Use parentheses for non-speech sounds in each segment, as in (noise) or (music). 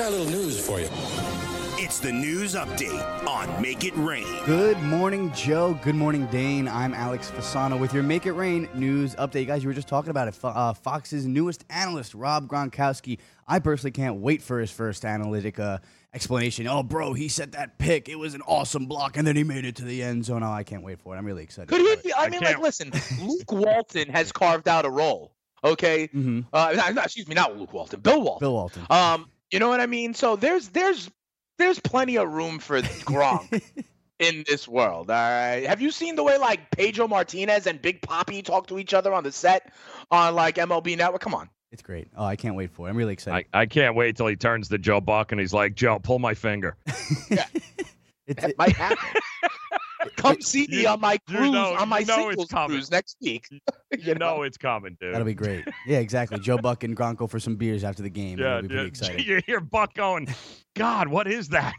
Got a little news for you. It's the news update on Make It Rain. Good morning, Joe. Good morning, Dane. I'm Alex Fasano with your Make It Rain news update. Guys, you were just talking about it. Fo- Uh, Fox's newest analyst, Rob Gronkowski. I personally can't wait for his first analytic uh, explanation. Oh, bro, he set that pick. It was an awesome block, and then he made it to the end zone. Oh, I can't wait for it. I'm really excited. Could he be? I, mean, like, listen, (laughs) Luke Walton has carved out a role. Okay, Mhm. uh, not- (laughs) not- excuse me, not Luke Walton, Bill Walton. Bill Walton. Um, you know what I mean? So there's there's there's plenty of room for Gronk (laughs) in this world. All right. Have you seen the way like Pedro Martinez and Big Papi talk to each other on the set on like MLB Network? Come on. It's great. Oh, I can't wait for it. I'm really excited. I, I can't wait till he turns to Joe Buck and he's like, Joe, pull my finger. (laughs) (laughs) It's, That it- might happen. (laughs) Come see me on my you cruise know- on my you know singles cruise next week. You (laughs) know it's coming, dude. that'll be great. Yeah, exactly. Joe (laughs) Buck and Gronk go for some beers after the game. yeah, That'll be pretty yeah. exciting. You hear Buck going, God, what is that?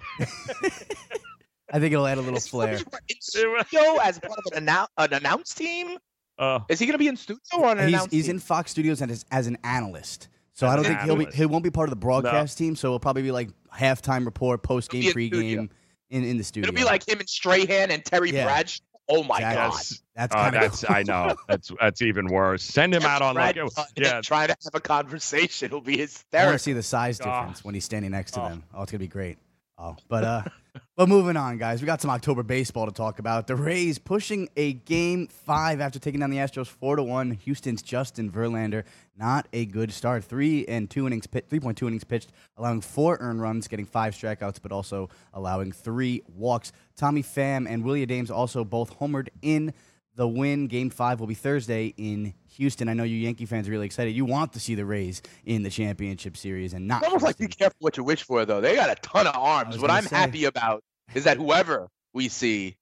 I think it'll add a little flair. In studio as part of an, annou- an announce team? Uh, Is he going to be in studio or on an he's, announce he's team? in Fox Studios as, as an analyst. So I don't an think he'll be he won't be part of the broadcast team. So it'll probably be like halftime report, post game, He'll pre be in studio. game in, in the studio. It'll be like him and Strahan and Terry Yeah. Bradshaw. Oh my Exactly. god! Yes. that's uh, kind of that's I know. (laughs) That's that's even worse. Send him out on like Bradshaw yeah. trying to have a conversation It'll be hysterical. I want to see the size Gosh. difference when he's standing next to Oh. them. Oh, it's gonna be great. Oh, but uh, (laughs) but moving on, guys. We got some October baseball to talk about. The Rays pushing a game five after taking down the Astros four to one. Houston's Justin Verlander, not a good start. Three and two innings, three point two innings pitched, allowing four earned runs, getting five strikeouts, but also allowing three walks. Tommy Pham and Willy Adames also both homered in the win. Game five will be Thursday in Houston. I know you Yankee fans are really excited. You want to see the Rays in the championship series and not. It's almost like be Houston. careful what you wish for, though. They got a ton of arms. What I'm say. happy about is that whoever we see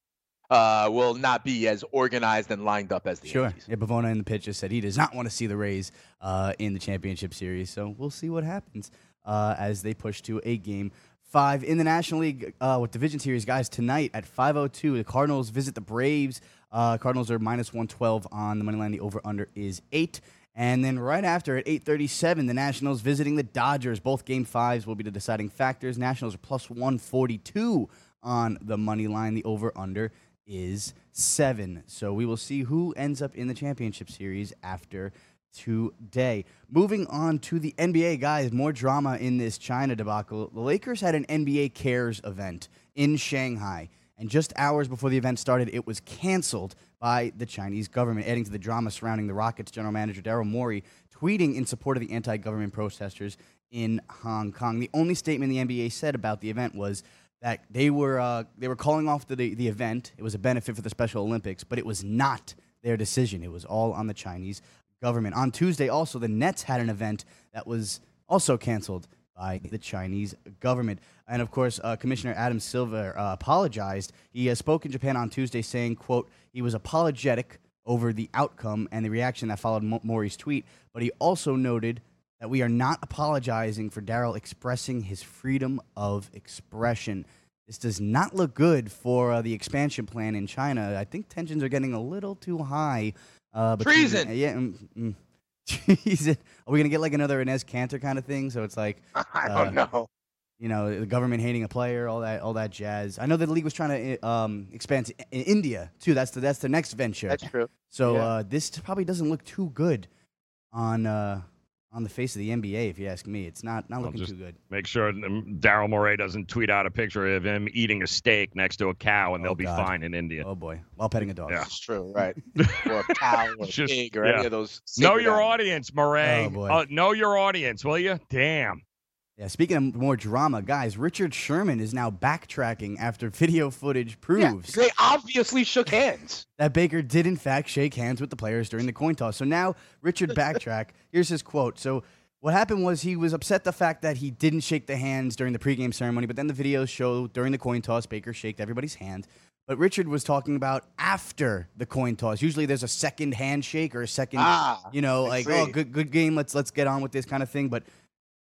uh, will not be as organized and lined up as the Sure. Yankees. Yeah, Bavona in the pitch just said he does not want to see the Rays uh, in the championship series. So we'll see what happens uh, as they push to a game five in the National League uh, with Division Series, guys. Tonight at 5:02, the Cardinals visit the Braves. Uh, Cardinals are minus 112 on the money line. The over under is eight. And then right after at 8:37, the Nationals visiting the Dodgers. Both game fives will be the deciding factors. Nationals are plus 142 on the money line. The over under is seven. So we will see who ends up in the championship series after today. Moving on to the NBA, guys, more drama in this China debacle. The Lakers had an NBA Cares event in Shanghai, and just hours before the event started, it was canceled by the Chinese government, adding to the drama surrounding the Rockets general manager Daryl Morey tweeting in support of the anti government protesters in Hong Kong. The only statement the NBA said about the event was that they were uh, they were calling off the, the event. It was a benefit for the Special Olympics, but it was not their decision. It was all on the Chinese government. On Tuesday, also the Nets had an event that was also canceled by the Chinese government. And of course, uh, Commissioner Adam Silver uh, apologized. He uh, spoke in Japan on Tuesday, saying, "quote He was apologetic over the outcome and the reaction that followed Mo- Morey's tweet, but he also noted." That we are not apologizing for Daryl expressing his freedom of expression. This does not look good for uh, the expansion plan in China. I think tensions are getting a little too high. Uh, between- Treason! Yeah. Mm, mm. Are we gonna get like another Enes Kanter kind of thing? So it's like, (laughs) I Uh, don't know. you know, the government hating a player, all that, all that jazz. I know that the league was trying to um, expand to I- India too. That's the that's the next venture. That's true. So yeah. uh, this probably doesn't look too good on uh, on the face of the NBA. If you ask me, it's not not looking too good. Make sure Daryl Morey doesn't tweet out a picture of him eating a steak next to a cow, and Oh, they'll be fine in India. Oh boy, while petting a dog. Yeah. That's true, (laughs) right? or a cow or a Just- pig or yeah. any of those. know your animals. audience, Morey. Oh, boy. Uh, know your audience, will you? Damn. Yeah, speaking of more drama, guys, Richard Sherman is now backtracking after video footage Yeah, proves they obviously shook hands. that Baker did in fact shake hands with the players during the coin toss. So now Richard backtrack. (laughs) Here's his quote. So What happened was he was upset the fact that he didn't shake the hands during the pregame ceremony, but then the videos show during the coin toss, Baker shaked everybody's hand. But Richard was talking about after the coin toss. Usually there's a second handshake or a second, Ah, you know, I like see. oh, good good game. Let's let's get on with this kind of thing. But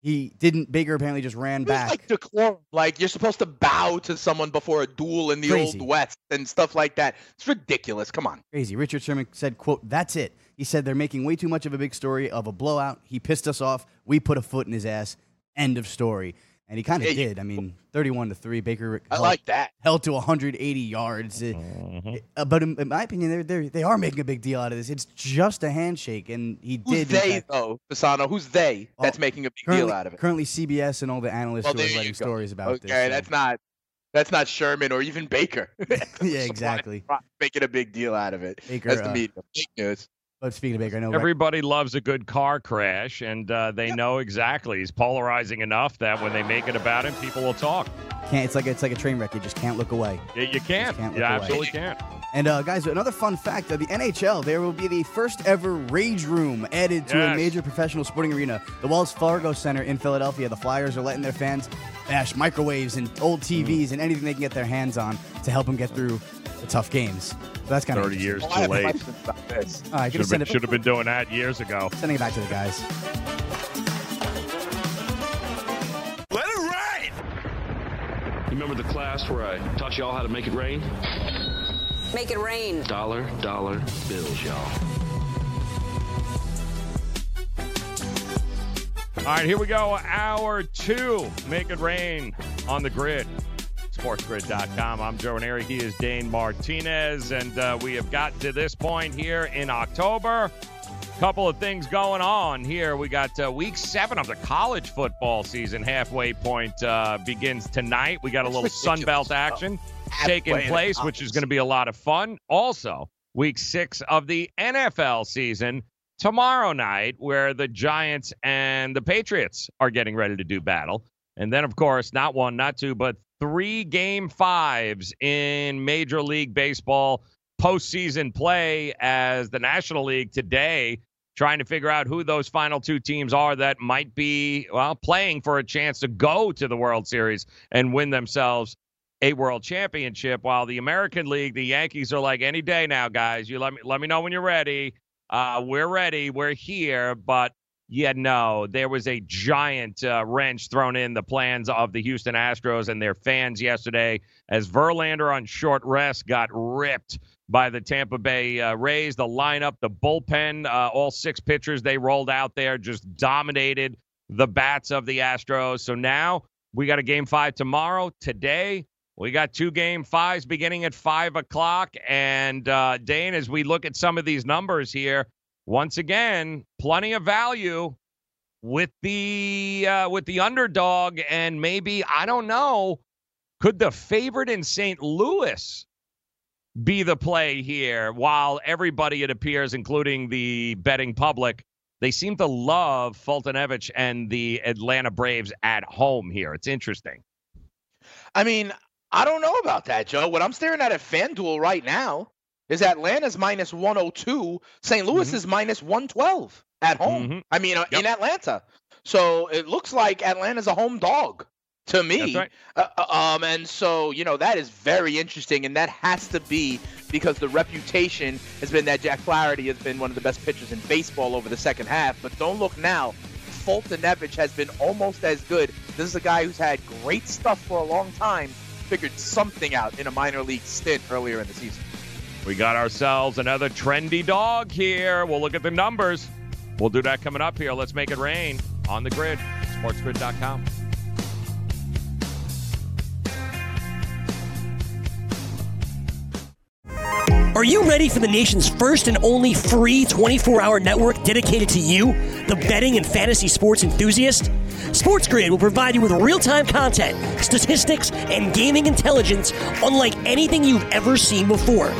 he didn't. Baker apparently just ran It was back. like decorum. Like you're supposed to bow to someone before a duel in the Crazy. old west and stuff like that. It's ridiculous. Come on. Crazy. Richard Sherman said, "quote That's it." He said they're making way too much of a big story of a blowout. He pissed us off. We put a foot in his ass. End of story. And he kind of Yeah, you- did. I mean, thirty-one to three. Baker I held, like that. held to 180 yards. Uh, Mhm. uh, but in, in my opinion, they're, they're they are making a big deal out of this. It's just a handshake, and he Who's did. in they fact- though, Pisano? Who's they that's Oh, making a big deal out of it? currently, CBS and all the analysts Well, who are there writing go. stories about okay, this. so- that's not that's not Sherman or even Baker. (laughs) (laughs) yeah, exactly. Making a big deal out of it. Baker, That's the uh, media. Fake news. But speaking of Baker, I know Everybody loves a good car crash, and uh, they know exactly. He's polarizing enough that when they make it about him, people will talk. can't. It's like it's like a train wreck. You just can't look away. You, you can't. can't you look away. absolutely can't. And uh, guys, another fun fact: uh, the NHL there will be the first ever Rage Room added to a major professional sporting arena, the Wells Fargo Center in Philadelphia. The Flyers are letting their fans bash microwaves and old TVs and anything they can get their hands on to help them get through the tough games. So that's kind of 30 years too late. questions about. All right, Should have send been, it, should have been doing that years ago. sending it back to the guys. Let it ride! You remember the class where I taught y'all how to make it rain? Make it rain. Dollar, dollar bills, y'all. All right, here we go. Hour two. Make it rain on the grid. SportsGrid.com. I'm Joe Ranieri. He is Dane Martinez. And uh, we have gotten to this point here in October. A Couple of things going on here. We got uh, week seven of the college football season. Halfway point uh, begins tonight. We got a little That's (laughs) Sun ridiculous. Belt action taking place, which is going to be a lot of fun. Also, week six of the NFL season tomorrow night, where the Giants and the Patriots are getting ready to do battle. And then, of course, not one, not two, but three game fives in Major League Baseball postseason play as the National League today trying to figure out who those final two teams are that might be, well, playing for a chance to go to the World Series and win themselves a world championship. While the American League, the Yankees are like, any day now, guys. You let me let me know when you're ready. Uh, we're ready. We're here. But yeah, no, there was a giant uh, wrench thrown in the plans of the Houston Astros and their fans yesterday as Verlander on short rest got ripped by the Tampa Bay uh, Rays. The lineup, the bullpen, uh, all six pitchers they rolled out there just dominated the bats of the Astros. So now we got a game five tomorrow. Today, we got two game fives beginning at five o'clock. And uh, Dane, as we look at some of these numbers here, once again, plenty of value with the uh, with the underdog, and maybe I don't know, could the favorite in St. Louis be the play here? While everybody, it appears, including the betting public, they seem to love Foltynewicz and the Atlanta Braves at home here. It's interesting. I mean, I don't know about that, Joe. What I'm staring at at FanDuel right now is Atlanta's minus 102, St. Louis is minus 112 at home. Mhm. I mean, uh, Yep. in Atlanta. So it looks like Atlanta's a home dog to me. That's right. Uh, uh, um, and so you know that is very interesting, and that has to be because the reputation has been that Jack Flaherty has been one of the best pitchers in baseball over the second half. But don't look now. Fulton Foltynewicz has been almost as good. This is a guy who's had great stuff for a long time. Figured something out in a minor league stint earlier in the season. We got ourselves another trendy dog here. We'll look at the numbers. We'll do that coming up here. Let's make it rain on the grid. SportsGrid.com. Are you ready for the nation's first and only free 24 hour network dedicated to you, the betting and fantasy sports enthusiast? SportsGrid will provide you with real time content, statistics, and gaming intelligence unlike anything you've ever seen before.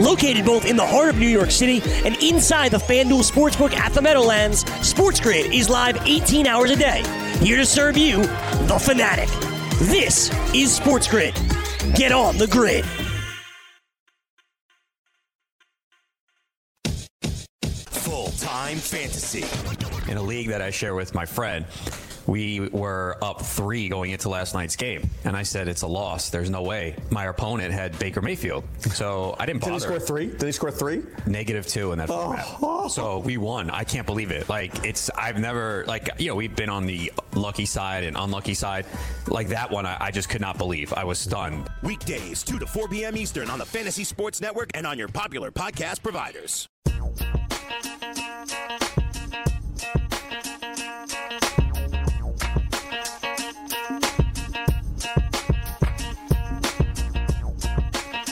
Located both in the heart of New York City and inside the FanDuel Sportsbook at the Meadowlands, SportsGrid is live 18 hours a day, here to serve you, the fanatic. This is SportsGrid. Get on the grid. Full time Fantasy. In a league that I share with my friend, we were up three going into last night's game. And I said, it's a loss. There's no way. My opponent had Baker Mayfield. So I didn't bother. Did bother. he score three? Did he score three? Negative two in that format. Uh-huh. So we won. I can't believe it. Like, it's, I've never, like, you know, we've been on the lucky side and unlucky side. Like that one, I, I just could not believe. I was stunned. Weekdays, 2 to 4 p.m. Eastern on the Fantasy Sports Network and on your popular podcast providers.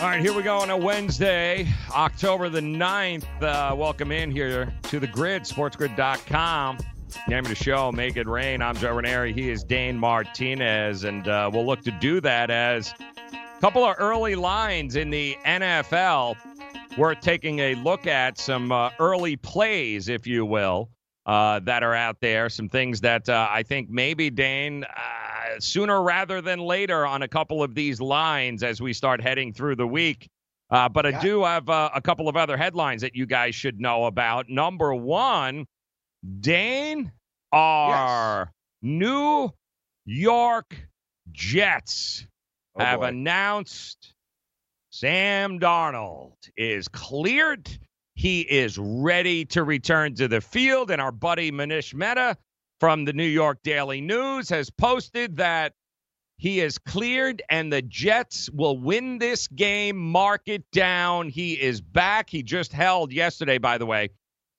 All right, here we go on a Wednesday, October the 9th. Uh, welcome in here to the grid, sportsgrid.com. Name of the show, Make It Rain. I'm Joe Ranieri. He is Dane Martinez, and uh, we'll look to do that as a couple of early lines in the NFL. We're taking a look at some uh, early plays, if you will, uh, that are out there. Some things that uh, I think maybe, Dane, uh, sooner rather than later on a couple of these lines as we start heading through the week. Uh, but I do have uh, a couple of other headlines that you guys should know about. Number one, Dane, our New York Jets Oh, have boy. announced Sam Darnold is cleared. He is ready to return to the field. And our buddy Manish Mehta from the New York Daily News has posted that he is cleared and the Jets will win this game. Mark it down. He is back. He just held yesterday, by the way,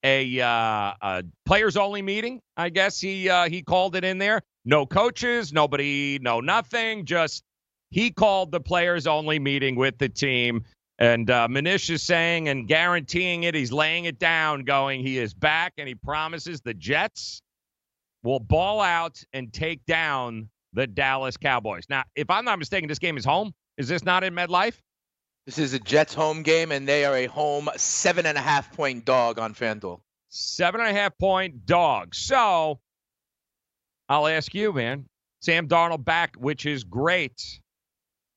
a, uh, a players only meeting. I guess he uh, he called it in there. No coaches, nobody, no nothing. Just he called the players only meeting with the team. And uh, Manish is saying and guaranteeing it. He's laying it down, going, he is back, and he promises the Jets will ball out and take down the Dallas Cowboys. Now, if I'm not mistaken, this game is home. Is this not in MetLife? This is a Jets home game, and they are a home seven and a half point dog on FanDuel. Seven and a half point dog. So I'll ask you, man. Sam Darnold back, which is great.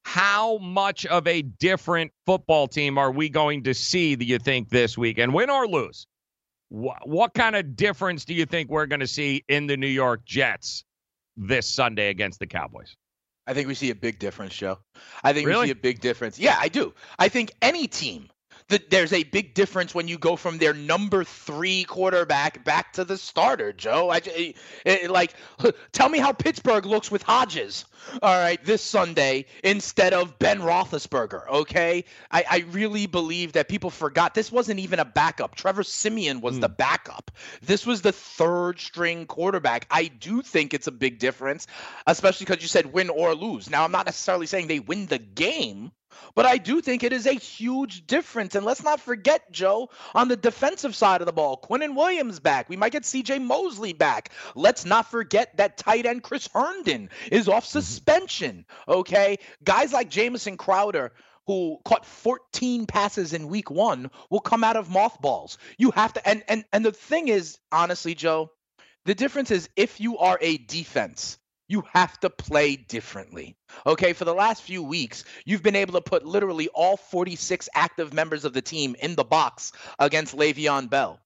How much of a different football team are we going to see, do you think, this week? And win or lose? What, what kind of difference do you think we're going to see in the New York Jets this Sunday against the Cowboys? I think we see a big difference, Joe. I think Really? we see a big difference. Yeah, I do. I think any team that there's a big difference when you go from their number three quarterback back to the starter, Joe. I j- eh, like tell me how Pittsburgh looks with Hodges. All right, this Sunday instead of Ben Roethlisberger. Okay, I, I really believe that people forgot this wasn't even a backup. Trevor Siemian was the backup. This was the third string quarterback. I do think it's a big difference, especially because you said win or lose. Now I'm not necessarily saying they win the game. But I do think it is a huge difference. And let's not forget, Joe, on the defensive side of the ball, Quinnen Williams back. We might get CJ Mosley back. Let's not forget that tight end Chris Herndon is off mm-hmm. suspension. Okay. Guys like Jamison Crowder. Who caught 14 passes in week one will come out of mothballs. You have to, and and and the thing is, honestly, Joe, the difference is if you are a defense, you have to play differently. Okay, for the last few weeks, you've been able to put literally all 46 active members of the team in the box against Le'Veon Bell.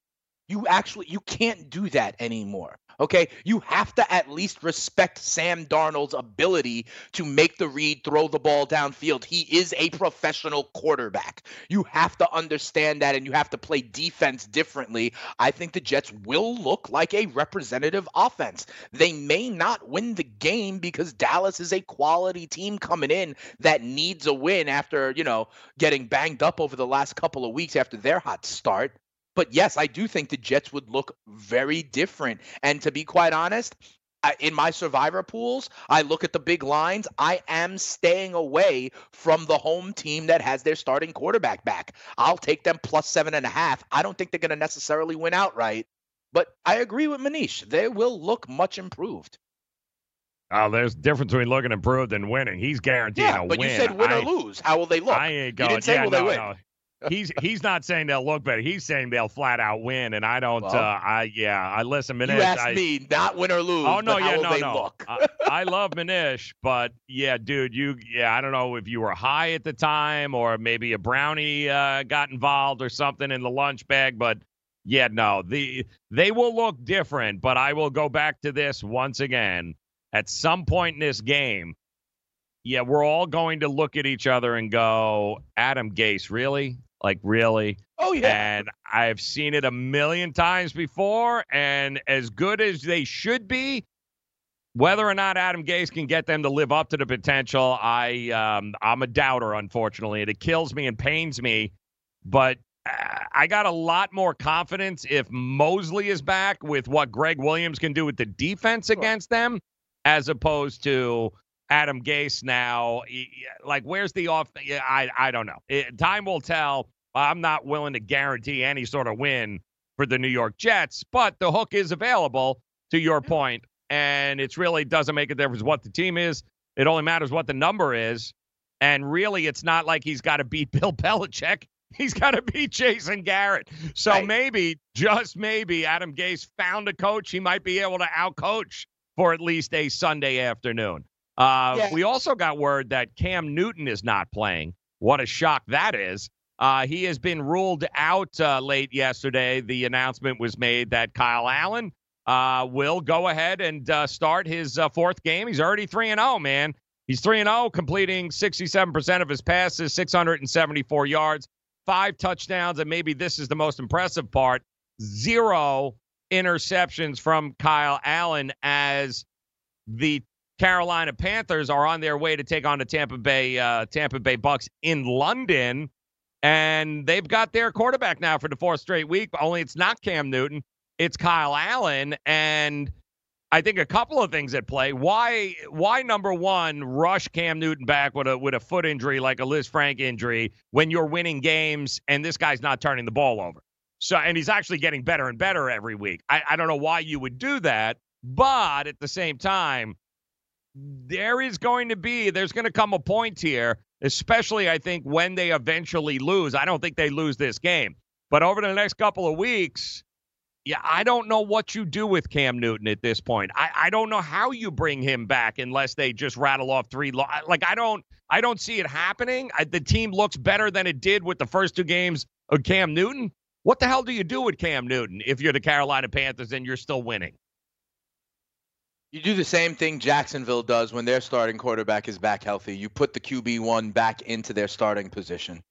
You actually you can't do that anymore. Okay, you have to at least respect Sam Darnold's ability to make the read, throw the ball downfield. He is a professional quarterback. You have to understand that and you have to play defense differently. I think the Jets will look like a representative offense. They may not win the game because Dallas is a quality team coming in that needs a win after, you know, getting banged up over the last couple of weeks after their hot start. But yes, I do think the Jets would look very different. And to be quite honest, in my survivor pools, I look at the big lines. I am staying away from the home team that has their starting quarterback back. I'll take them plus seven and a half. I don't think they're going to necessarily win outright, but I agree with Manish. They will look much improved. Oh, there's a difference between looking improved and winning. He's guaranteeing Yeah, a but win. you said win I- or lose. How will they look? I ain't You going. didn't say yeah, will no, they win. no. He's he's not saying they'll look better. He's saying they'll flat out win, and I don't. Well, uh, I yeah. I listen, Manish. you asked I, me not win or lose. Oh no, yeah, no, no. look? I, I love Manish, but yeah, dude, you yeah. I don't know if you were high at the time or maybe a brownie uh, got involved or something in the lunch bag, but Yeah, no, the they will look different, but I will go back to this once again. At some point in this game, yeah, we're all going to look at each other and go, Adam Gase, really? Like, really? Oh yeah. And I've seen it a million times before. And as good as they should be, whether or not Adam Gase can get them to live up to the potential, I um, I'm a doubter, unfortunately, and it kills me and pains me. But uh, I got a lot more confidence if Mosley is back with what Gregg Williams can do with the defense against them, as opposed to Adam Gase now. Like, where's the off? I I don't know. It, time will tell. I'm not willing to guarantee any sort of win for the New York Jets, but the hook is available. To your point, and it really doesn't make a difference what the team is. It only matters what the number is. And really, it's not like he's got to beat (laughs) Bill Belichick. He's got to beat Jason Garrett. So Right. maybe, just maybe, Adam Gase found a coach he might be able to outcoach for at least a Sunday afternoon. Uh, Yeah. We also got word that Cam Newton is not playing. What a shock that is. Uh, he has been ruled out uh, late yesterday. The announcement was made that Kyle Allen uh, will go ahead and uh, start his uh, fourth game. He's already 3 and 0, man. He's 3 and 0, completing 67% of his passes, 674 yards, five touchdowns, and maybe this is the most impressive part zero interceptions from Kyle Allen as the Carolina Panthers are on their way to take on the Tampa Bay uh, Tampa Bay Bucks in London, and they've got their quarterback now for the fourth straight week. Only it's not Cam Newton, it's Kyle Allen, and I think a couple of things at play. Why why number one rush Cam Newton back with a with a foot injury like a Lisfranc injury when you're winning games and this guy's not turning the ball over. So and he's actually getting better and better every week. I, I don't know why you would do that, but at the same time, there is going to be there's going to come a point here, especially I think when they eventually lose. I don't think they lose this game, but over the next couple of weeks, yeah, I don't know what you do with Cam Newton at this point. I, I don't know how you bring him back unless they just rattle off three. Lo- like I don't I don't see it happening. I, the team looks better than it did with the first two games of Cam Newton. What the hell do you do with Cam Newton if you're the Carolina Panthers and you're still winning? You do the same thing Jacksonville does when their starting quarterback is back healthy. You put the QB one back into their starting position.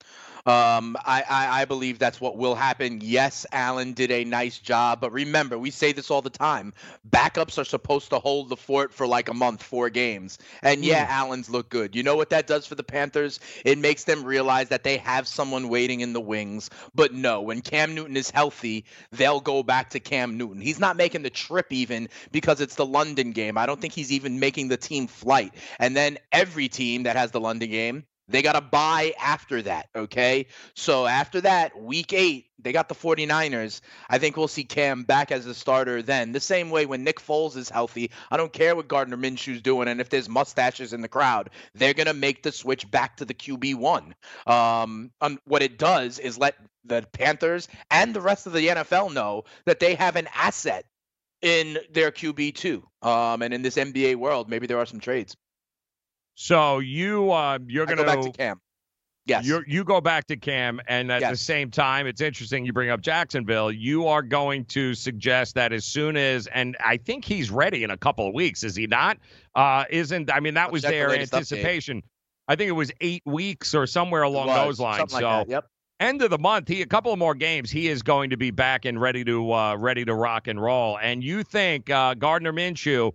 Um, I, I, I believe that's what will happen. Yes, Allen did a nice job, but remember, we say this all the time. Backups are supposed to hold the fort for like a month, four games. And yeah, Allen's look good. You know what that does for the Panthers? It makes them realize that they have someone waiting in the wings. But no, when Cam Newton is healthy, they'll go back to Cam Newton. He's not making the trip even because it's the London game. I don't think he's even making the team flight. And then every team that has the London game, they got to buy after that, okay? So after that, week eight, they got the 49ers. I think we'll see Cam back as a starter then. The same way when Nick Foles is healthy, I don't care what Gardner Minshew's doing, and if there's mustaches in the crowd, they're going to make the switch back to the QB1. Um, what it does is let the Panthers and the rest of the NFL know that they have an asset in their QB2. Um, and in this NBA world, maybe there are some trades. So you uh, you're going go back to Cam. Yes. You you go back to Cam, and at the same time, it's interesting you bring up Jacksonville. You are going to suggest that as soon as, and I think he's ready in a couple of weeks, is he not? Uh, isn't I mean that I'll was check the their update. anticipation. I think it was eight weeks or somewhere along was, those lines. something so that. Yep. end of the month, he a couple of more games, he is going to be back and ready to uh, ready to rock and roll. And you think uh, Gardner Minshew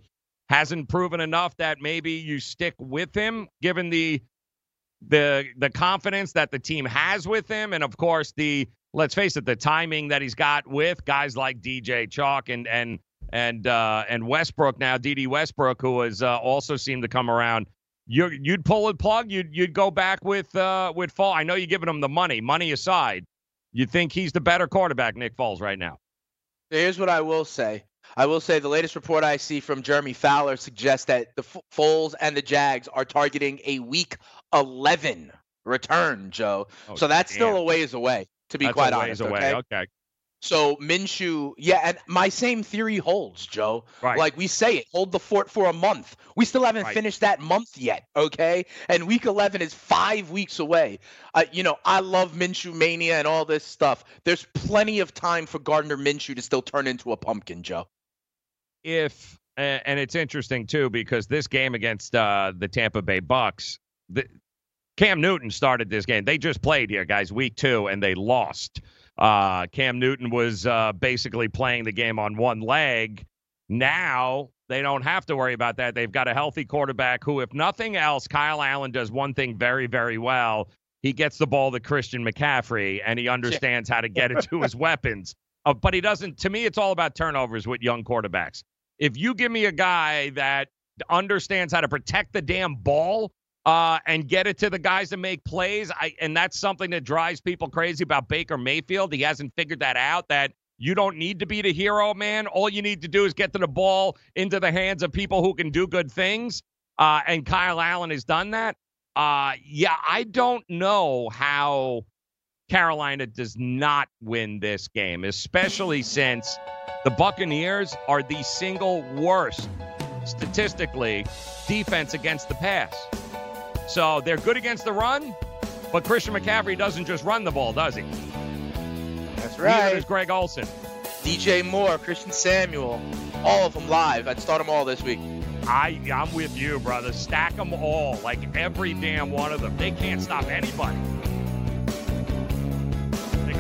hasn't proven enough that maybe you stick with him, given the the the confidence that the team has with him, and of course the let's face it, the timing that he's got with guys like DJ Chark and and and uh, and Westbrook now, Dede Westbrook, who has uh, also seemed to come around. You you'd pull a plug. You'd you'd go back with uh, with Fall. I know you're giving him the money. Money aside, you think he's the better quarterback, Nick Foles right now? Here's what I will say. I will say the latest report I see from Jeremy Fowler suggests that the F- Foles and the Jags are targeting a Week 11 return, Joe. Oh, so that's still a ways away, to be That's quite a ways honest. away. Okay. okay. So Minshew, yeah, and my same theory holds, Joe. Right. Like we say it, hold the fort for a month. We still haven't Right. finished that month yet, okay? And week 11 is five weeks away. Uh, you know, I love Minshew mania and all this stuff. There's plenty of time for Gardner Minshew to still turn into a pumpkin, Joe. If and it's interesting too because this game against uh, the Tampa Bay Bucks, the, Cam Newton started this game. They just played here, guys, week two, and they lost. Uh, Cam Newton was uh, basically playing the game on one leg. Now they don't have to worry about that. They've got a healthy quarterback who, if nothing else, Kyle Allen does one thing very, very well. He gets the ball to Christian McCaffrey, and he understands how to get it to his (laughs) weapons. Uh, but he doesn't. To me, it's all about turnovers with young quarterbacks. If you give me a guy that understands how to protect the damn ball uh, and get it to the guys to make plays, I, and that's something that drives people crazy about Baker Mayfield. He hasn't figured that out. That you don't need to be the hero, man. All you need to do is get to the ball into the hands of people who can do good things. Uh, and Kyle Allen has done that. Uh, yeah, I don't know how Carolina does not win this game, especially since the Buccaneers are the single worst statistically defense against the pass. So they're good against the run, but Christian McCaffrey doesn't just run the ball, does he? That's Neither right. does Greg Olsen. DJ Moore, Christian Samuel, all of them live. I'd start them all this week. I I'm with you, brother. Stack them all, like every damn one of them. They can't stop anybody.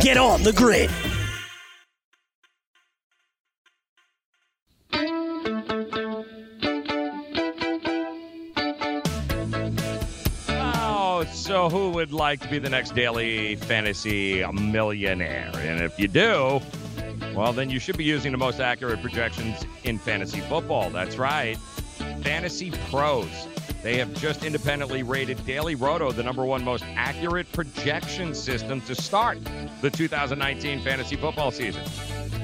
Get on the grid. Oh, so who would like to be the next daily fantasy millionaire? And if you do, well, then you should be using the most accurate projections in fantasy football. That's right. Fantasy Pros. They have just independently rated Daily Roto the number one most accurate projection system to start the 2019 fantasy football season.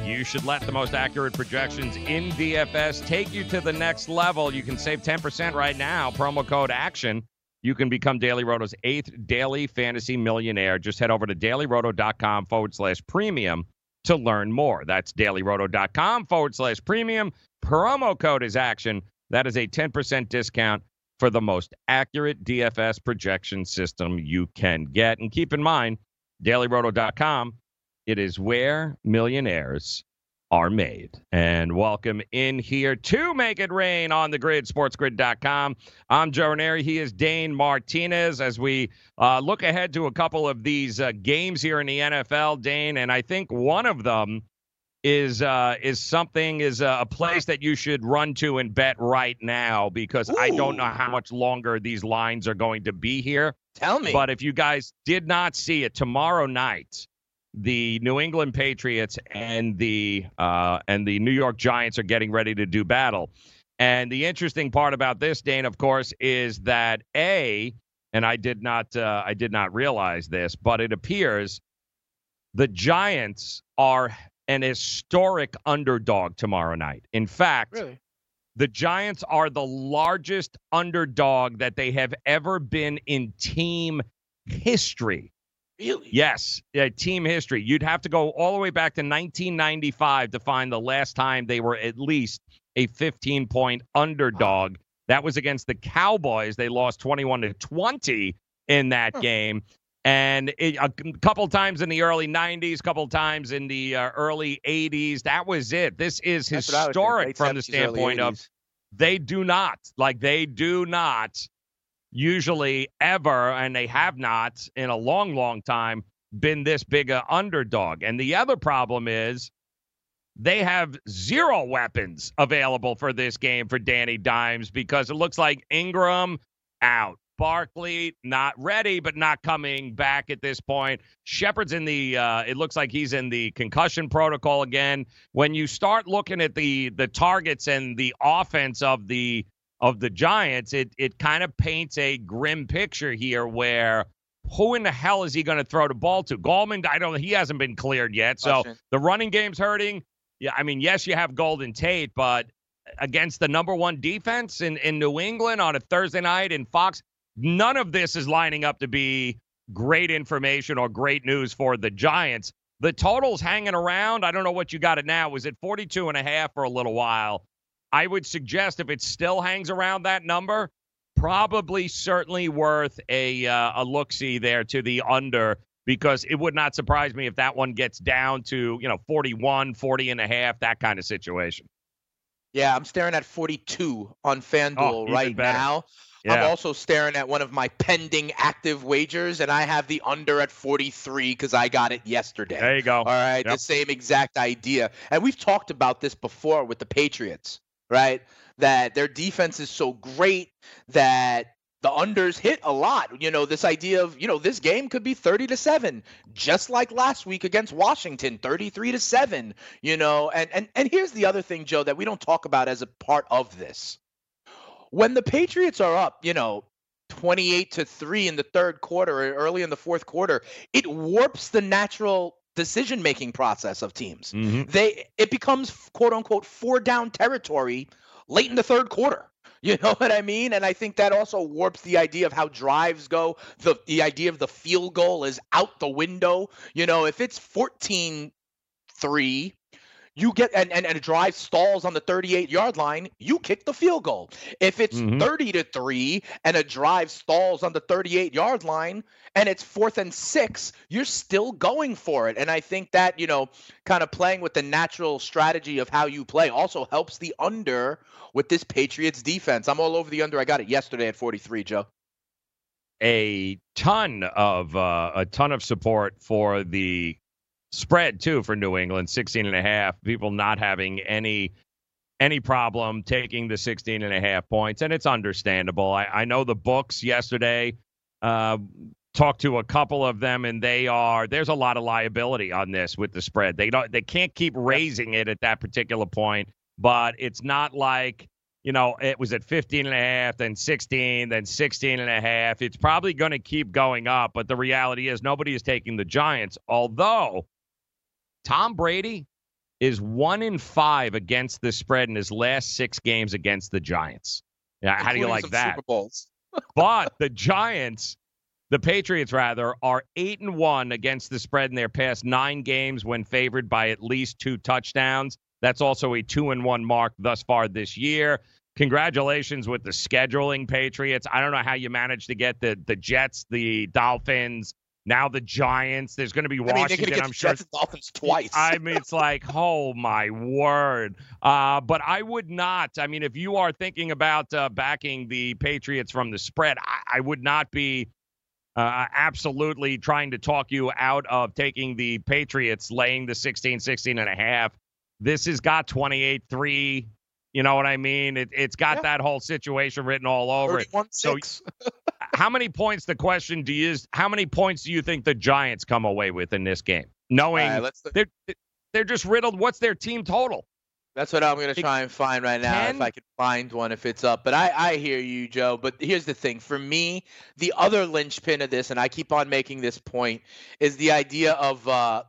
You should let the most accurate projections in DFS take you to the next level. You can save 10% right now. Promo code ACTION. You can become Daily Roto's eighth daily fantasy millionaire. Just head over to dailyroto.com forward slash premium to learn more. That's dailyroto.com forward slash premium. Promo code is action. That is a 10% discount for the most accurate DFS projection system you can get. And keep in mind, dailyroto.com, it is where millionaires are made. And welcome in here to Make It Rain on the grid, sportsgrid.com. I'm Joe Ranieri. He is Dane Martinez as we uh, look ahead to a couple of these uh, games here in the NFL, Dane. And I think one of them is uh, is something is a, a place that you should run to and bet right now because I don't know how much longer these lines are going to be here. Tell me. But if you guys did not see it tomorrow night, the New England Patriots and the uh, and the New York Giants are getting ready to do battle. And the interesting part about this, Dane, of course, is that a and I did not uh, I did not realize this, but it appears the Giants are an historic underdog tomorrow night. In fact, Really? the Giants are the largest underdog that they have ever been in team history. Really? Yes, yeah, team history. You'd have to go all the way back to 1995 to find the last time they were at least a 15 point underdog. That was against the Cowboys. They lost 21 to 20 in that game. And it, a couple times in the early 90s, a couple times in the uh, early 80s. That was it. This is That's what I would think. historic from the standpoint of they do not like they do not usually ever and they have not in a long long time been this big a underdog and the other problem is they have zero weapons available for this game for Danny Dimes because it looks like Ingram out Barkley not ready, but not coming back at this point. Shepard's in the. Uh, it looks like he's in the concussion protocol again. When you start looking at the the targets and the offense of the of the Giants, it it kind of paints a grim picture here where who in the hell is he going to throw the ball to? Gallman, I don't. Know, he hasn't been cleared yet, so the running game's hurting. Yeah, I mean, yes, you have Golden Tate, but against the number one defense in in New England on a Thursday night in Fox, none of this is lining up to be great information or great news for the Giants. The total's hanging around. I don't know what you got it now. Was it 42 and a half for a little while? I would suggest if it still hangs around that number, probably certainly worth a uh, a look see there to the under because it would not surprise me if that one gets down to, you know, 41, 40 and a half, that kind of situation. Yeah, I'm staring at 42 on FanDuel Oh, right better. now. Yeah. I'm also staring at one of my pending active wagers, and I have the under at 43 because I got it yesterday. There you go. All right, the same exact idea. And we've talked about this before with the Patriots, right? That their defense is so great that the unders hit a lot. You know, this idea of, you know, this game could be 30 to 7, just like last week against Washington, 33 to 7, you know. And and and here's the other thing, Joe, that we don't talk about as a part of this. When the Patriots are up, you know, 28 to 3 in the third quarter or early in the fourth quarter, it warps the natural decision making process of teams. Mhm. They it becomes quote unquote four down territory late in the third quarter. (laughs) You know what I mean? And I think that also warps the idea of how drives go. The the idea of the field goal is out the window. You know, if it's 14 3 you get and, and, and a drive stalls on the 38 yard line, you kick the field goal. If it's Mhm. 30 to 3 and a drive stalls on the 38 yard line and it's fourth and six, you're still going for it. And I think that, you know, kind of playing with the natural strategy of how you play also helps the under with this Patriots defense. I'm all over the under. I got it yesterday at 43, Joe. a ton of uh, a ton of support for the spread too for New England 16 and a half people not having any any problem taking the 16 and a half points and it's understandable I, I know the books yesterday uh, talked to a couple of them and they are there's a lot of liability on this with the spread they don't they can't keep raising it at that particular point but it's not like you know, it was at 15 and a half, then 16, then 16 and a half. It's probably going to keep going up, but the reality is nobody is taking the Giants. Although Tom Brady is one in five against the spread in his last six games against the Giants. Yeah, how do you like that? Super Bowls. (laughs) but the Giants, the Patriots rather, are eight and one against the spread in their past nine games when favored by at least two touchdowns. That's also a two and one mark thus far this year. Congratulations with the scheduling, Patriots. I don't know how you managed to get the the Jets, the Dolphins, now the Giants. There's going to be Washington. I mean, they're Washington. going to get I'm the sure. Jets Dolphins twice. I mean, it's like, (laughs) oh my word. Uh, but I would not. I mean, if you are thinking about uh, backing the Patriots from the spread, I, I would not be uh, absolutely trying to talk you out of taking the Patriots laying the 16, 16 and a half. This has got 28 3. You know what I mean? It, it's got Yeah. that whole situation written all over it. 31 So 6. (laughs) how many points? The question do you is how many points do you think the Giants come away with in this game? Knowing right, they're they're just riddled. What's their team total? That's what I'm gonna try and find right now if I can find one if it's up. But I, I hear you, Joe. But here's the thing: for me, the other linchpin of this, and I keep on making this point, is the idea of uh,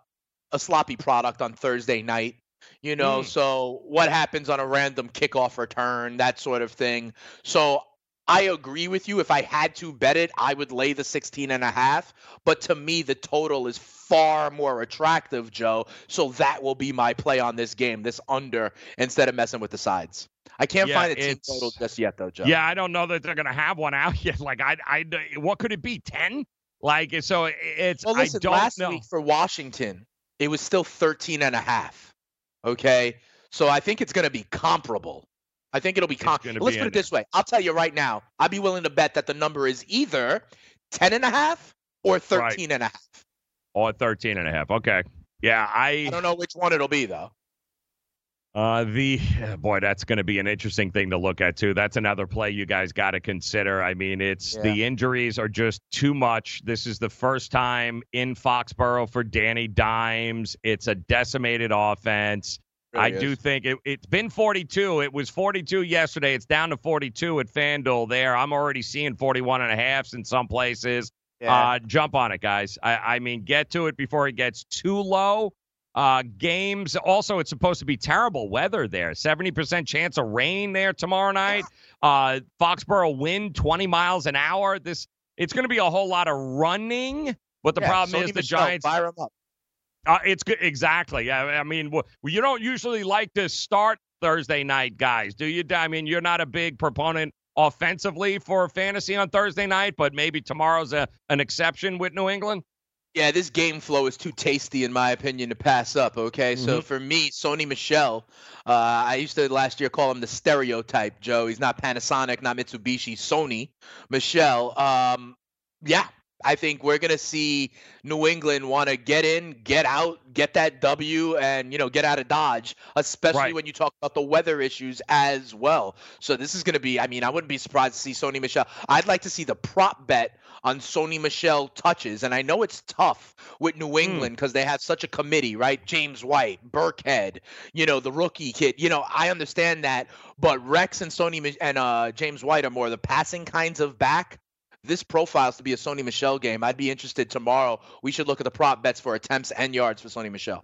a sloppy product on Thursday night. You know, Mm. so what happens on a random kickoff return, that sort of thing. So I agree with you. If I had to bet it, I would lay the 16 and a half. But to me, the total is far more attractive, Joe. So that will be my play on this game, this under, instead of messing with the sides. I can't Yeah, find a team total just yet, though, Joe. Yeah, I don't know that they're going to have one out (laughs) yet. Like I, I, what could it be? Ten? Like so, it's. Well, listen, I don't last know. week for Washington, it was still 13 and a half. Okay. So I think it's going to be comparable. I think it'll be It's Let's be put it this way. I'll tell you right now, I'd be willing to bet that the number is either 10 and a half or 13 and a half. Or 13 and a half. Okay. Yeah, I. I don't know which one it'll be, though. Uh, the (sighs) boy, that's going to be an interesting thing to look at too. That's another play you guys got to consider. I mean, it's Yeah. the injuries are just too much. This is the first time in Foxborough for Danny Dimes. It's a decimated offense. I Really do think it, it's been 42. It was 42 yesterday. It's down to 42 at FanDuel there. I'm already seeing 41 and a halfs in some places. Yeah. Uh, jump on it, guys. I, I mean, get to it before it gets too low. Uh, games. Also, it's supposed to be terrible weather there. 70% chance of rain there tomorrow night. Uh, Foxborough wind 20 miles an hour. This it's going to be a whole lot of running. But the Yeah, problem Sony is the Giants. Fire them up. Uh, it's good. Exactly. I, I mean, wh- you don't usually like to start Thursday night, guys, do you? I mean, you're not a big proponent offensively for fantasy on Thursday night, but maybe tomorrow's a, an exception with New England. Yeah, this game flow is too tasty, in my opinion, to pass up. Okay, so Mhm. for me, Sony Michel, uh, I used to last year call him the stereotype. Joe, he's not Panasonic, not Mitsubishi, Sony Michel. Um, yeah, I think we're gonna see New England want to get in, get out, get that W, and you know get out of Dodge, especially Right. when you talk about the weather issues as well. So this is gonna be. I mean, I wouldn't be surprised to see Sony Michel. I'd like to see the prop bet on Sony Michel touches, and I know it's tough with New England because they have such a committee, right? James White, Burkhead, you know the rookie kid. You know I understand that, but Rex and Sony and uh, James White are more the passing kinds of back this profiles to be a Sony Michel game. I'd be interested tomorrow. We should look at the prop bets for attempts and yards for Sony Michel.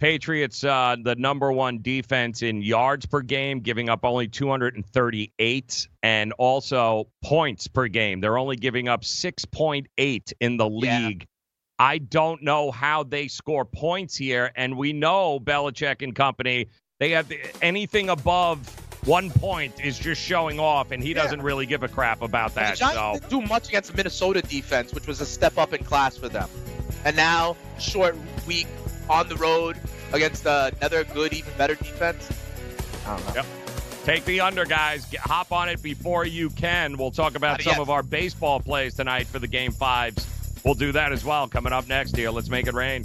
Patriots, uh, the number one defense in yards per game, giving up only 238, and also points per game. They're only giving up 6.8 in the Yeah. league. I don't know how they score points here, and we know Belichick and company. They have anything above one point is just showing off, and he Yeah. doesn't really give a crap about the that. Giants So didn't do much against the Minnesota defense, which was a step up in class for them. And now, short week on the road against uh, another good, even better defense. I don't know. Yep. Take the under, guys. Get, hop on it before you can. We'll talk about Not some yet. of our baseball plays tonight for the game fives. We'll do that as well coming up next here. Let's make it rain.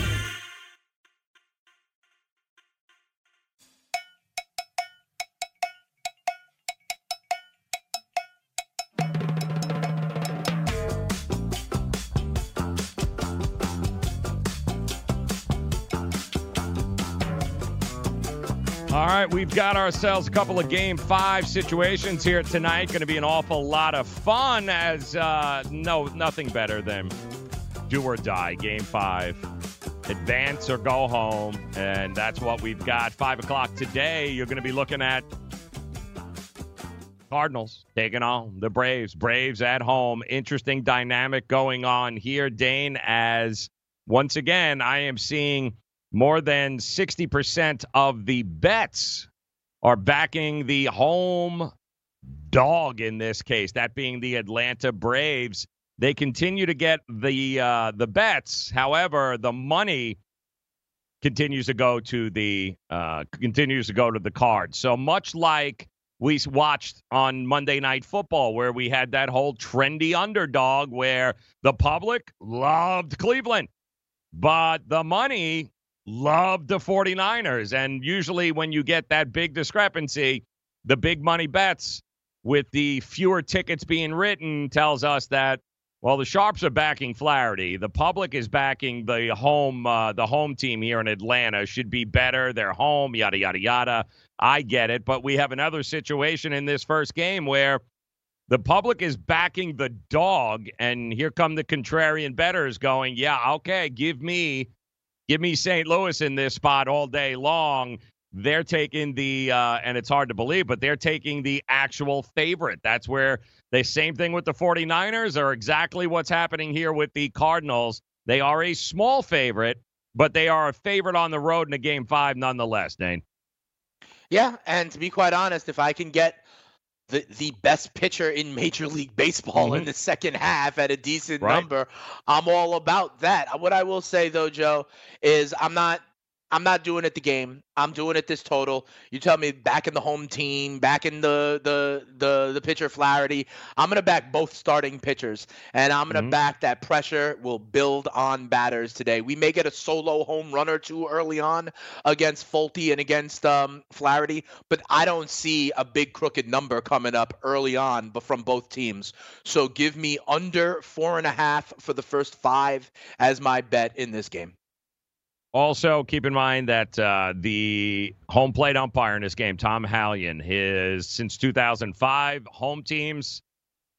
We've got ourselves a couple of game five situations here tonight. Going to be an awful lot of fun as uh, no, nothing better than do or die game five. Advance or go home. And that's what we've got. Five o'clock today, you're going to be looking at Cardinals taking on the Braves. Braves at home. Interesting dynamic going on here, Dane, as once again, I am seeing more than 60% of the bets are backing the home dog in this case, that being the Atlanta Braves. They continue to get the uh, the bets. However, the money continues to go to the uh, continues to go to the cards. So much like we watched on Monday Night Football, where we had that whole trendy underdog, where the public loved Cleveland, but the money loved the 49ers. And usually, when you get that big discrepancy, the big money bets with the fewer tickets being written tells us that well the sharps are backing Flaherty. The public is backing the home uh, the home team here in Atlanta should be better. They're home, yada yada yada. I get it, but we have another situation in this first game where the public is backing the dog, and here come the contrarian bettors going, yeah, okay, give me give me St. Louis in this spot all day long. They're taking the, uh, and it's hard to believe, but they're taking the actual favorite. That's where the same thing with the 49ers are exactly what's happening here with the Cardinals. They are a small favorite, but they are a favorite on the road in a game five nonetheless, Dane. Yeah, and to be quite honest, if I can get the the best pitcher in Major League Baseball mm-hmm. in the second half at a decent right. number, I'm all about that. What I will say though, Joe, is I'm not I'm not doing it the game. I'm doing it this total. You tell me back in the home team, back in the the the the pitcher Flaherty. I'm gonna back both starting pitchers, and I'm gonna mm-hmm. back that pressure will build on batters today. We may get a solo home run or two early on against Folty and against um, Flaherty, but I don't see a big crooked number coming up early on, but from both teams. So give me under four and a half for the first five as my bet in this game. Also, keep in mind that uh, the home plate umpire in this game, Tom Hallion, his since 2005 home teams,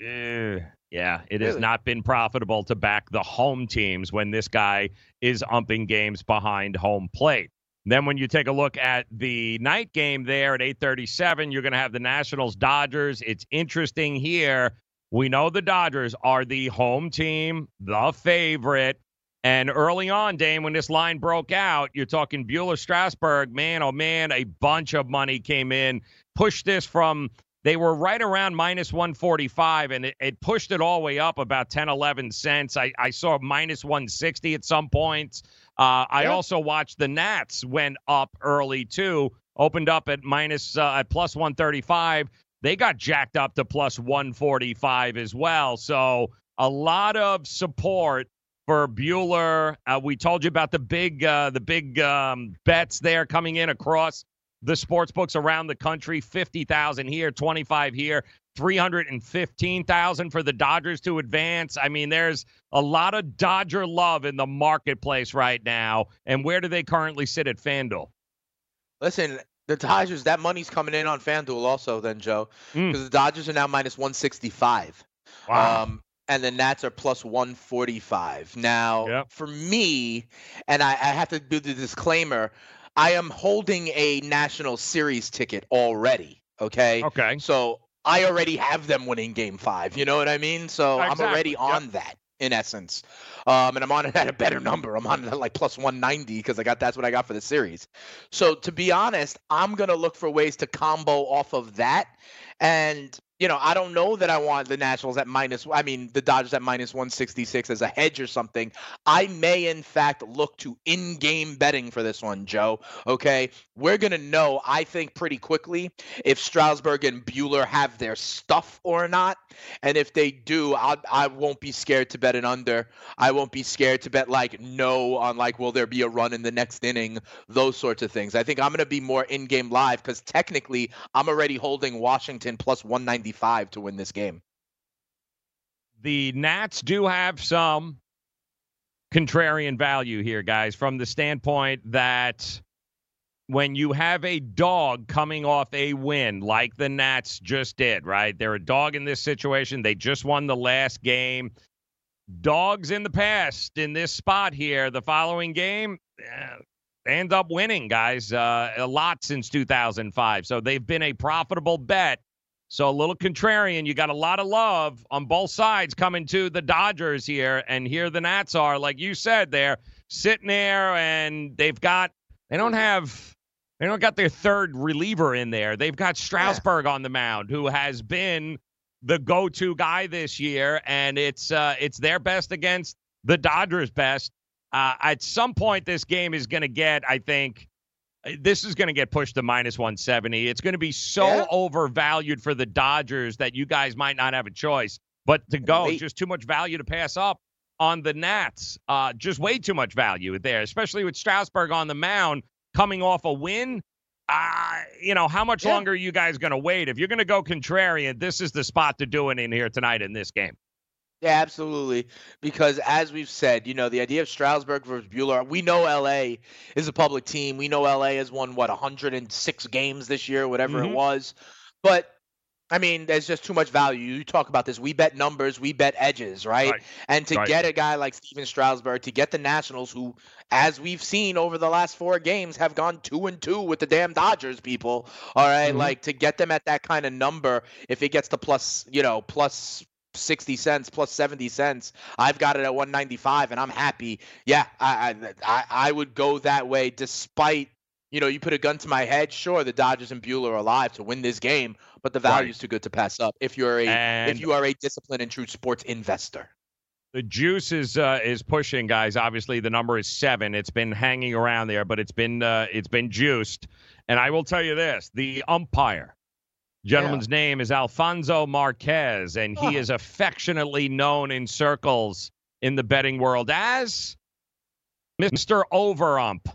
eh, yeah, it really? has not been profitable to back the home teams when this guy is umping games behind home plate. Then when you take a look at the night game there at 8:37, you're going to have the Nationals Dodgers. It's interesting here. We know the Dodgers are the home team, the favorite. And early on, Dane, when this line broke out, you're talking Buehler Strasburg, man, oh man, a bunch of money came in, pushed this from they were right around minus 145 and it, it, pushed it all the way up about 10 11 cents. I, I saw minus 160 at some points. Uh, i also watched the nats went up early too opened up at minus uh, at plus 135 they got jacked up to plus 145 as well. So a lot of support for Buehler. Uh, we told you about the big uh, the big um, bets there coming in across the sports books around the country. Fifty thousand here, twenty five here, three hundred and fifteen thousand for the Dodgers to advance. I mean, there's a lot of Dodger love in the marketplace right now. And where do they currently sit at FanDuel? Listen, the Dodgers, that money's coming in on FanDuel also, then, Joe, because mm. the Dodgers are now minus 165. Wow. Um, and the Nats are plus 145. Now, yep. for me, and I, I have to do the disclaimer, I am holding a National Series ticket already. Okay. Okay. So I already have them winning Game Five. You know what I mean? So exactly. I'm already on yep. that in essence. Um, and I'm on it at a better number. I'm on it at like plus 190 because I got that's what I got for the series. So to be honest, I'm gonna look for ways to combo off of that. And you know, I don't know that I want the Nationals at minus, I mean, the Dodgers at minus 166 as a hedge or something. I may, in fact, look to in game betting for this one, Joe. Okay. We're going to know, I think, pretty quickly if Strasburg and Buehler have their stuff or not. And if they do, I'll, I won't be scared to bet an under. I won't be scared to bet like no on like, will there be a run in the next inning? Those sorts of things. I think I'm going to be more in game live because technically I'm already holding Washington plus 190 to win this game. The Nats do have some contrarian value here, guys, from the standpoint that when you have a dog coming off a win like the Nats just did, right? They're a dog in this situation. They just won the last game. Dogs in the past in this spot here, the following game, eh, end up winning, guys, uh, a lot since 2005. So they've been a profitable bet so a little contrarian. You got a lot of love on both sides coming to the Dodgers here, and here the Nats are, like you said, they're sitting there and they've got they don't have they don't got their third reliever in there. They've got Strasburg yeah. on the mound, who has been the go-to guy this year, and it's uh, it's their best against the Dodgers' best. Uh, at some point, this game is going to get, I think, this is going to get pushed to minus 170. It's going to be so yeah. overvalued for the Dodgers that you guys might not have a choice but to go. Just too much value to pass up on the Nats. Uh, just way too much value there, especially with Strasburg on the mound coming off a win. Uh, you know, how much yeah. longer are you guys going to wait? If you're going to go contrarian, this is the spot to do it in here tonight in this game. Yeah, absolutely. Because as we've said, you know, the idea of Strasburg versus Buehler, we know LA is a public team. We know LA has won what 106 games this year, whatever mm-hmm. it was. But I mean, there's just too much value. You talk about this. We bet numbers, we bet edges, right? right. And to right. get a guy like Stephen Strasburg, to get the Nationals, who, as we've seen over the last four games, have gone two and two with the damn Dodgers, people. All right? mm-hmm. like to get them at that kind of number, if it gets to plus, you know, plus 60 cents plus 70 cents. I've got it at 195 and I'm happy. Yeah, I I I would go that way despite you know, you put a gun to my head, sure, the Dodgers and Buehler are alive to win this game, but the value is too good to pass up if you're a And- if you are a disciplined and true sports investor. The juice is uh, is pushing, guys. Obviously, the number is seven. It's been hanging around there, but it's been uh, it's been juiced. And I will tell you this: the umpire, gentleman's name is Alfonso Marquez, and he Oh. is affectionately known in circles in the betting world as Mister Overump.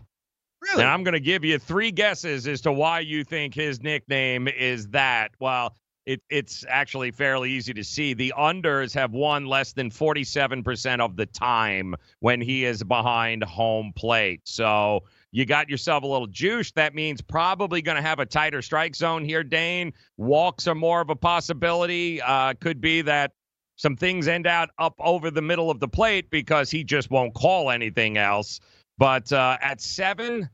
Really? And I'm going to give you three guesses as to why you think his nickname is that. Well, it, it's actually fairly easy to see. The unders have won less than 47% of the time when he is behind home plate. So you got yourself a little juice. That means probably going to have a tighter strike zone here, Dane. Walks are more of a possibility. Uh, could be that some things end out up over the middle of the plate because he just won't call anything else. But uh, at seven,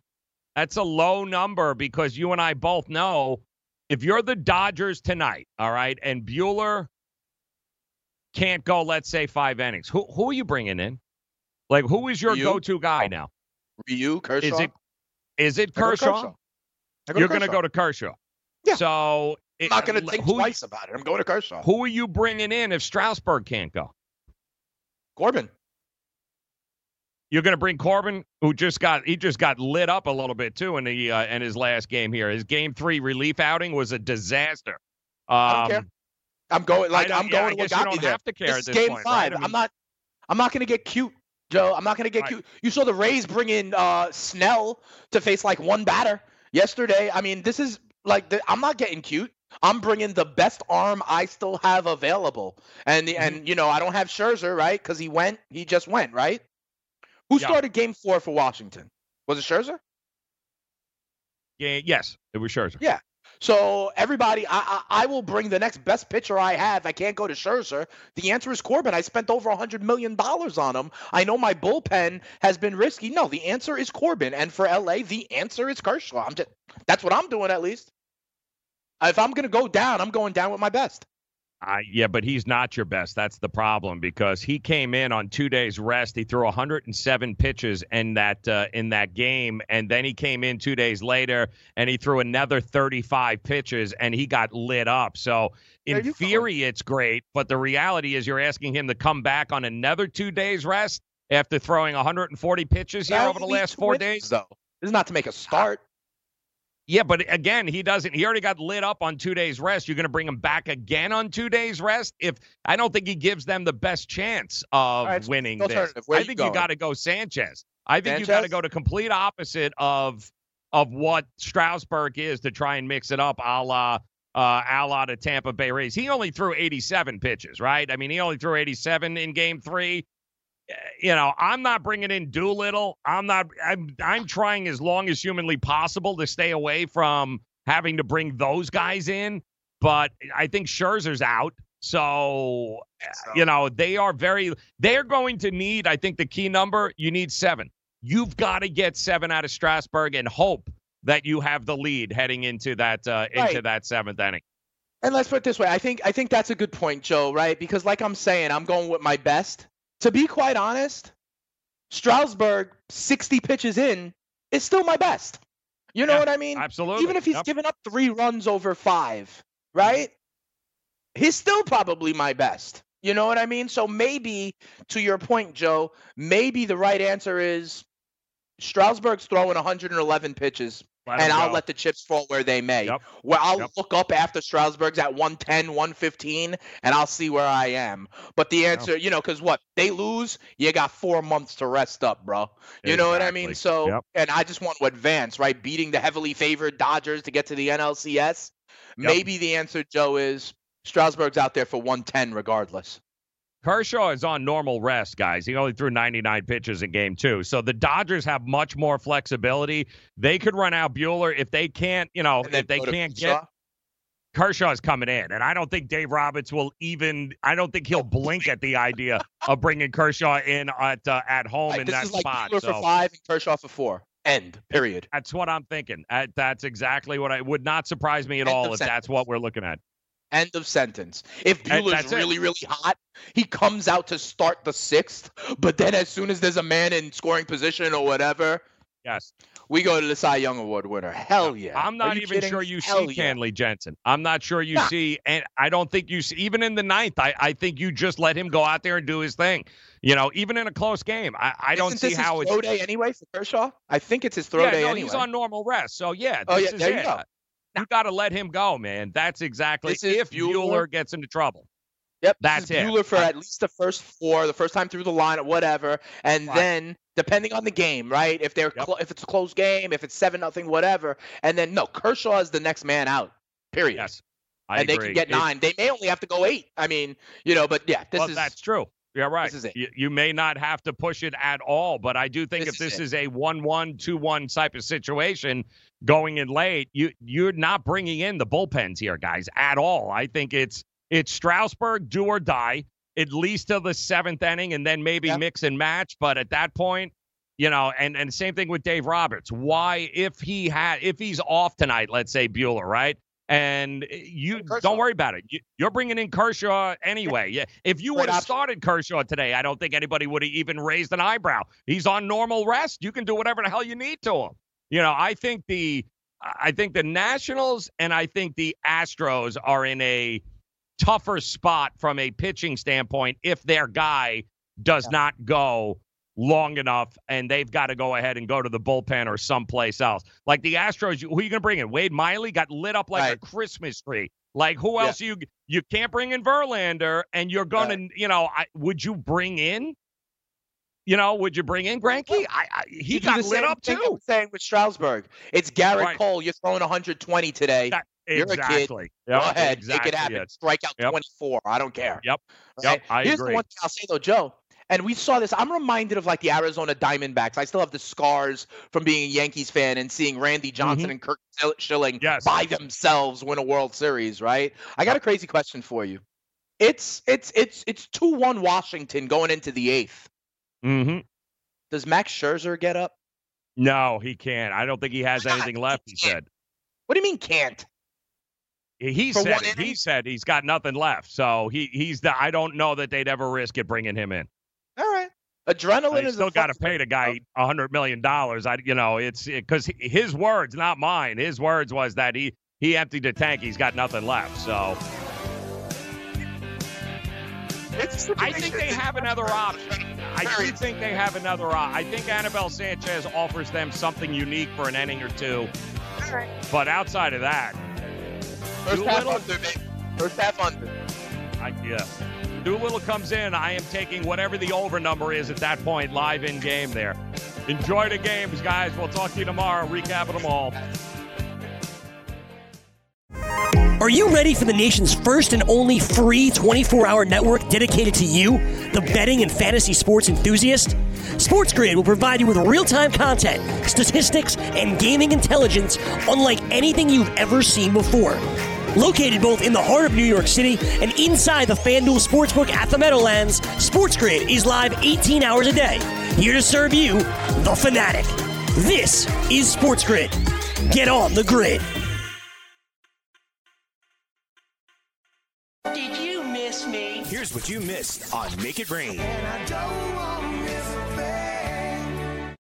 that's a low number because you and I both know if you're the Dodgers tonight, all right, and Buehler can't go, let's say five innings. Who who are you bringing in? Like who is your Ryu? go-to guy now? Ryu Kershaw. Is it is it I go Kershaw? Kershaw. Go You're going to go to Kershaw. Yeah. So I'm not going to think who, twice about it. I'm going to Kershaw. Who are you bringing in if Strasburg can't go? Corbin. You're going to bring Corbin, who just got he just got lit up a little bit too in the uh, in his last game here. His game three relief outing was a disaster. Um, I don't care. I'm going like don't- I'm yeah, I going. guess you don't there. have to care This at this game point, five. right? I I'm not. I'm not going to get cute, Joe. I'm not going to get Right. cute. You saw the Rays bring in uh, Snell to face like one batter yesterday. I mean, this is like the, I'm not getting cute. I'm bringing the best arm I still have available, and Mm-hmm. and you know I don't have Scherzer right because he went. He just went right. Who Yeah. started Game Four for Washington? Was it Scherzer? Yeah, yes, it was Scherzer. Yeah. So everybody, I, I I will bring the next best pitcher I have. I can't go to Scherzer. The answer is Corbin. I spent over a hundred million dollars on him. I know my bullpen has been risky. No, the answer is Corbin. And for LA, the answer is Kershaw. I'm just that's what I'm doing at least. If I'm gonna go down, I'm going down with my best. Uh, yeah, but he's not your best. That's the problem because he came in on two days rest. He threw 107 pitches in that uh, in that game, and then he came in two days later and he threw another 35 pitches, and he got lit up. So in theory, it's great, but the reality is you're asking him to come back on another two days rest after throwing 140 pitches here That over the last four days. though. This is not to make a start. Yeah, but again, he doesn't. He already got lit up on two days rest. You're going to bring him back again on two days rest? If I don't think he gives them the best chance of right, winning this. I think you got to go Sanchez. I think you got to go to complete opposite of of what Strasburg is to try and mix it up, a la uh, a la the Tampa Bay Rays. He only threw 87 pitches, right? I mean, he only threw 87 in Game Three you know, I'm not bringing in Doolittle. I'm not. I'm. I'm trying as long as humanly possible to stay away from having to bring those guys in. But I think Scherzer's out, so you know they are very. They're going to need. I think the key number. You need seven. You've got to get seven out of Strasburg and hope that you have the lead heading into that uh, into Right. that seventh inning. And let's put it this way. I think I think that's a good point, Joe, right? Because like I'm saying, I'm going with my best. To be quite honest, Strasburg 60 pitches in is still my best. You know Yeah, what I mean? Absolutely. Even if he's Yep. given up 3 runs over 5, right? He's still probably my best. You know what I mean? So maybe to your point, Joe, maybe the right answer is Strasburg's throwing 111 pitches Let and I'll let the chips fall where they may. Yep. Where I'll Yep. look up after Strasburg's at 110, 115, and I'll see where I am. But the answer, you know, because what they lose, you got four months to rest up, bro. You know what I mean? So, Yep. and I just want to advance, right? Beating the heavily favored Dodgers to get to the NLCS. Yep. Maybe the answer, Joe, is Strasburg's out there for 110 regardless. Kershaw is on normal rest, guys. He only threw 99 pitches in game two. So the Dodgers have much more flexibility. They could run out Buehler if they can't, you know, if they can't Kershaw. get Kershaw's coming in. And I don't think Dave Roberts will even, I don't think he'll blink at the idea of bringing Kershaw in at uh, at home in that like spot. Buehler So for five and Kershaw for four. End. Period. that's what I'm thinking. That's exactly what I would not surprise me at End all if that's what we're looking at. End of sentence. If Buehler's that's it. really, really hot, he comes out to start the sixth. But then as soon as there's a man in scoring position or whatever, Yes. we go to the Cy Young Award winner. Hell yeah. I'm not even kidding sure you Hell see yeah. Kenley Jansen. I'm not sure you Nah. see, and I don't think you see, even in the ninth, I, I think you just let him go out there and do his thing. You know, even in a close game, I, I don't Isn't see this how his it's. throw day anyway for Kershaw? I think it's his throw yeah, day no, anyway. he's on normal rest. So, yeah, oh, this Oh, yeah, there you go. You got to let him go, man. That's exactly This if Buehler. Buehler gets into trouble. Yep, That's it. Buehler for at least the first four, the first time through the line, or whatever, and Right. then depending on the game, right? If they're Yep. clo- if it's a close game, if it's seven nothing, whatever, and then no, Kershaw is the next man out. Period. Yes. I and they can get It- nine. They may only have to go eight. I mean, you know, but yeah, this well, is that's true. Yeah, right. You, you may not have to push it at all, but I do think This if this is is a one-one, two-one type of situation going in late, you you're not bringing in the bullpens here, guys, at all. I think it's it's Strasburg do or die at least till the seventh inning, and then maybe Yep. mix and match. But at that point, you know, and and same thing with Dave Roberts. Why, if he had, if he's off tonight, let's say Buehler, right? And eh, you Kershaw. don't worry about it. You, you're bringing in Kershaw anyway. Yeah. If you would have started Kershaw today, I don't think anybody would have even raised an eyebrow. He's on normal rest. You can do whatever the hell you need to him. You know, I think the I think the Nationals and I think the Astros are in a tougher spot from a pitching standpoint if their guy does not go long enough and they've got to go ahead and go to the bullpen or someplace else. Like the Astros, who are you going to bring in? Wade Miley got lit up like Right. a Christmas tree. Like who Yeah. else you you can't bring in Verlander and you're going to, you know, I, would you bring in you know, would you bring in Greinke? I, I he You got lit up too. saying with Strasburg. It's Gerrit Right. Cole. You're throwing 120 today. That- You're a kid. exactly. Go ahead, exactly make it happen. it. Strike out Yep. 24. I don't care. Yep. Right? Yep. I Here's agree. the one thing I'll say though, Joe. And we saw this. I'm reminded of like the Arizona Diamondbacks. I still have the scars from being a Yankees fan and seeing Randy Johnson and Kirk Schil- Schilling Mm-hmm. Yes. by themselves win a World Series. Right? I got a crazy question for you. It's it's it's it's two one Washington going into the eighth. Mm-hmm. Does Max Scherzer get up? No, he can't. I don't think he has anything left. He He said. What do you mean can't? He For said. he said he's got nothing left. So he he's the. I don't know that they'd ever risk it bringing him in. Adrenaline They is still got to pay the guy a hundred million dollars. I, you know, it's because his words, not mine. His words was that he he emptied the tank. He's got nothing left. So I think they have another option. I do think they have another option. I think Anibal Sanchez offers them something unique for an inning or two. But outside of that, First half under, baby. First half under. I, yeah. Doolittle comes in. I am taking whatever the over number is at that point, live in game there. Enjoy the games, guys. We'll talk to you tomorrow. Recap of them all. Are you ready for the nation's first and only free 24 hour network dedicated to you, the betting and fantasy sports enthusiast? SportsGrid will provide you with real time content, statistics, and gaming intelligence unlike anything you've ever seen before. Located both in the heart of New York City and inside the FanDuel Sportsbook at the Meadowlands, SportsGrid is live 18 hours a day, here to serve you, the fanatic. This is SportsGrid. Get on the grid. Did you miss me? Here's what you missed on Make It Rain.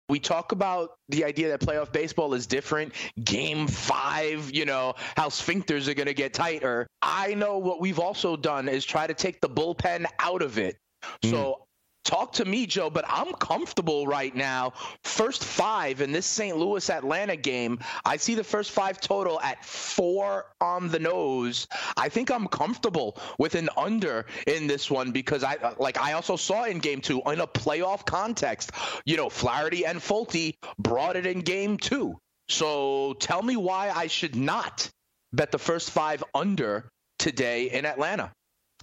We talk about the idea that playoff baseball is different. Game five, you know, how sphincters are going to get tighter. I know what we've also done is try to take the bullpen out of it. So hmm. Talk to me, Joe, but I'm comfortable right now. First five in this St. Louis Atlanta game, I see the first five total at four on the nose. I think I'm comfortable with an under in this one because I like I also saw in game two in a playoff context, you know, Flaherty and Folty brought it in game two. So tell me why I should not bet the first five under today in Atlanta.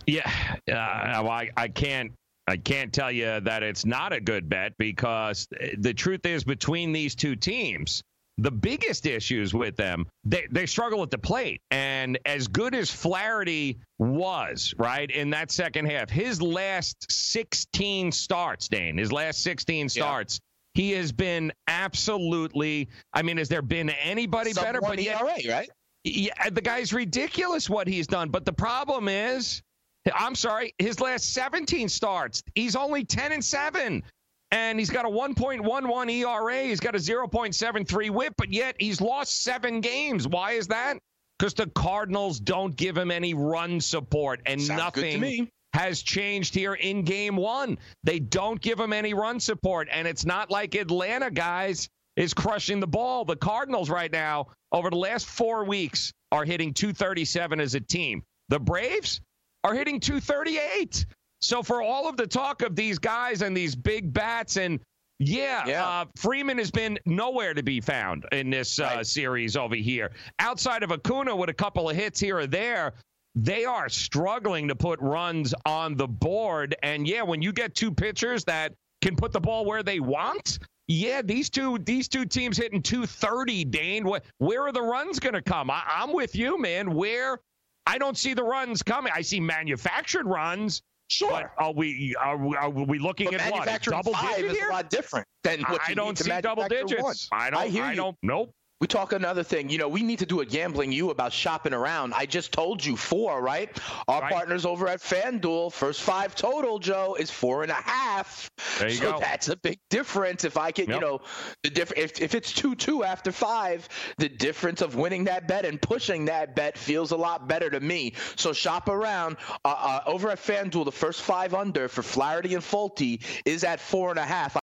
Yeah, uh, I, I can't. I can't tell you that it's not a good bet because eh, the truth is, between these two teams, the biggest issues with them, they, they struggle at the plate. And as good as Flaherty was, right, in that second half, his last 16 starts, Dane, his last 16 starts, he has been absolutely. I mean, has there been anybody Sub better? But yet, right? Yeah, the guy's ridiculous what he's done. But the problem is, I'm sorry, his last 17 starts, he's only 10 and 7. And he's got a 1.11 ERA. He's got a 0.73 whip, but yet he's lost seven games. Why is that? Because the Cardinals don't give him any run support, and Sounds nothing has changed here in game one. They don't give him any run support, and it's not like Atlanta, guys, is crushing the ball. The Cardinals right now, over the last four weeks, are hitting 237 as a team. The Braves are hitting 238. So for all of the talk of these guys and these big bats and yeah, Yeah. Uh, Freeman has been nowhere to be found in this uh, Right. series over here. Outside of Acuna with a couple of hits here or there, they are struggling to put runs on the board. And yeah, when you get two pitchers that can put the ball where they want, yeah, these two these two teams hitting 230, Dane. Wh- Where are the runs going to come? I, I'm with you, man. Where I don't see the runs coming. I see manufactured runs. Sure. But are we are we, are we looking But at what? Double five digit is here? a lot different than what I you don't see double digits. one. I don't. I hear you. don't. Nope. We talk another thing. You know, we need to do a gambling you about shopping around. I just told you four, right? Our Right. partners over at FanDuel, first five total, Joe, is four and a half. There you so go. that's a big difference. If I can, you know, the diff- if, if it's two two after five, the difference of winning that bet and pushing that bet feels a lot better to me. So shop around. Uh, uh, over at FanDuel, the first five under for Flaherty and Folty is at four and a half.